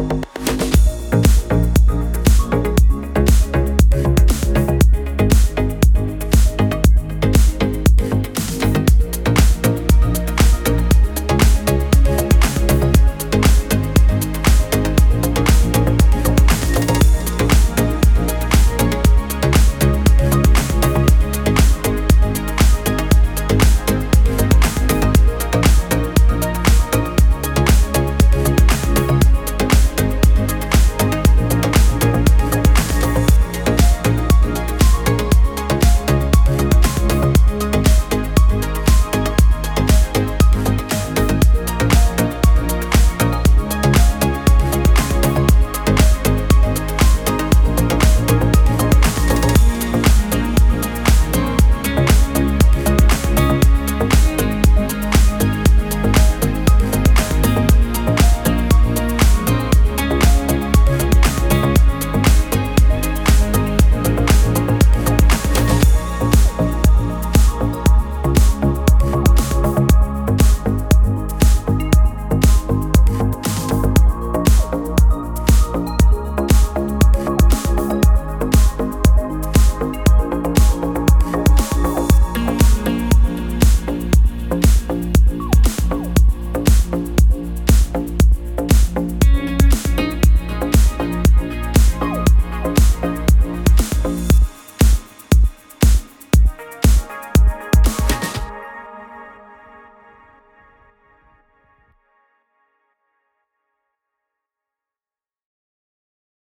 you